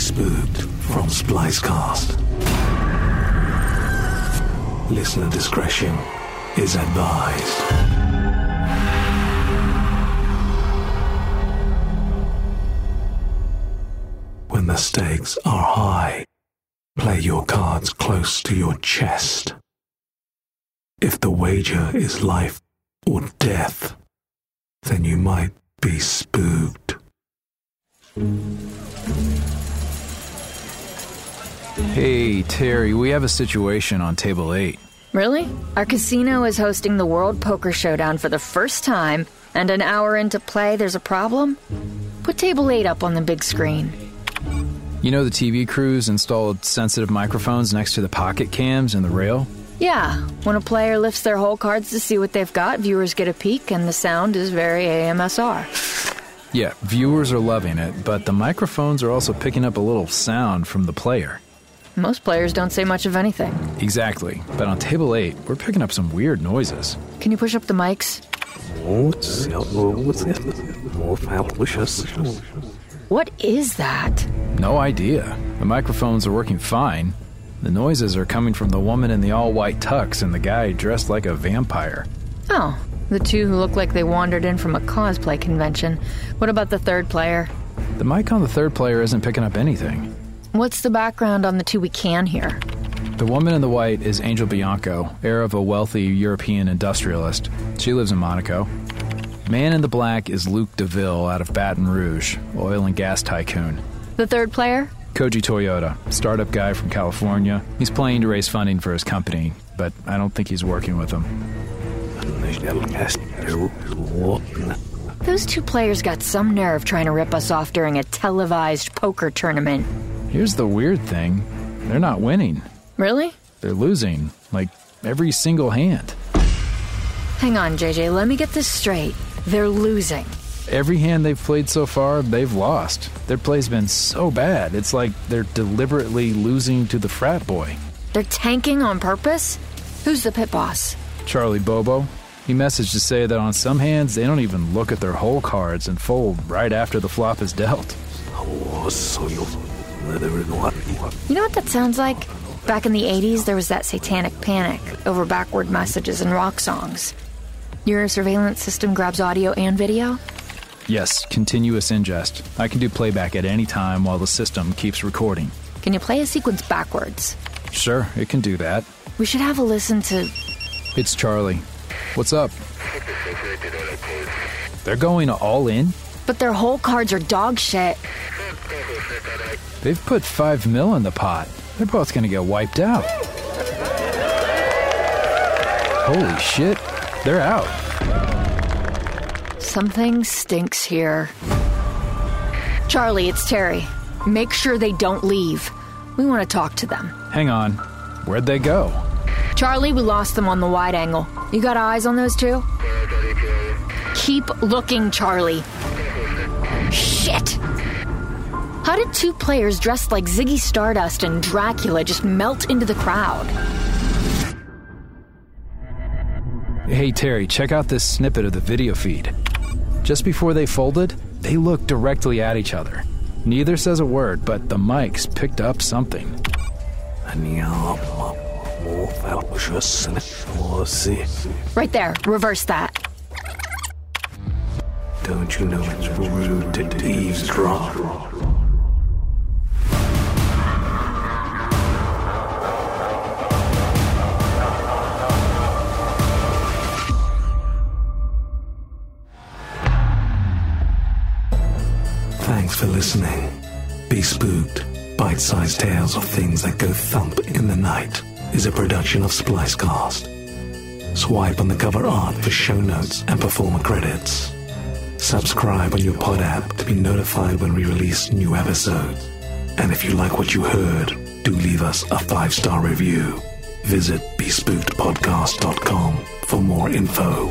Spooked from Splicecast. Listener discretion is advised. When the stakes are high, play your cards close to your chest. If the wager is life or death, then you might be spooked. Hey, Terry, we have a situation on table 8. Really? Our casino is hosting the World Poker Showdown for the first time, and an hour into play, there's a problem? Put table 8 up on the big screen. You know the TV crews installed sensitive microphones next to the pocket cams and the rail? Yeah, when a player lifts their hole cards to see what they've got, viewers get a peek, and the sound is very ASMR. Yeah, viewers are loving it, but the microphones are also picking up a little sound from the player. Most players don't say much of anything. Exactly, but on table 8, we're picking up some weird noises. Can you push up the mics? What is that? No idea. The microphones are working fine. The noises are coming from the woman in the all white tux and the guy dressed like a vampire. Oh, the two who look like they wandered in from a cosplay convention. What about the third player? The mic on the third player isn't picking up anything. What's the background on the two we can hear? The woman in the white is Angel Bianco, heir of a wealthy European industrialist. She lives in Monaco. Man in the black is Luke DeVille out of Baton Rouge, oil and gas tycoon. The third player? Koji Toyota, startup guy from California. He's playing to raise funding for his company, but I don't think he's working with them. Those two players got some nerve trying to rip us off during a televised poker tournament. Here's the weird thing they're not winning, Really? they're losing, like every single hand. Hang on, JJ, let me get this straight. They're losing. Every hand they've played so far, they've lost. Their play's been so bad, it's like they're deliberately losing to the frat boy. They're tanking on purpose? Who's the pit boss? Charlie Bobo. He messaged to say that on some hands, they don't even look at their hole cards and fold right after the flop is dealt. Oh, You know what that sounds like? Back in the 80s, there was that satanic panic over backward messages and rock songs. Your surveillance system grabs audio and video? Yes, continuous ingest. I can do playback at any time while the system keeps recording. Can you play a sequence backwards? Sure, it can do that. We should have a listen to. It's Charlie. What's up? They're going all in? But their hole cards are dog shit. They've put five mil in the pot. They're both gonna get wiped out. Holy shit, they're out. Something stinks here. Charlie, it's Terry. Make sure they don't leave. We want to talk to them. Hang on. Where'd they go? Charlie, we lost them on the wide angle. You got eyes on those two? Keep looking, Charlie. Shit! How did two players dressed like Ziggy Stardust and Dracula just melt into the crowd? Hey Terry, check out this snippet of the video feed. Just before they folded, they looked directly at each other. Neither says a word, but the mics picked up something. Right there, reverse that. Don't you know it's rude to eavesdrop? Thanks for listening. Be spooked. Bite sized tales of things that go thump in the night is a production of Splicecast. Swipe on the cover art for show notes and performer credits. Subscribe on your pod app to be notified when we release new episodes. And if you like what you heard, do leave us a five star review. Visit bespookedpodcast.com for more info.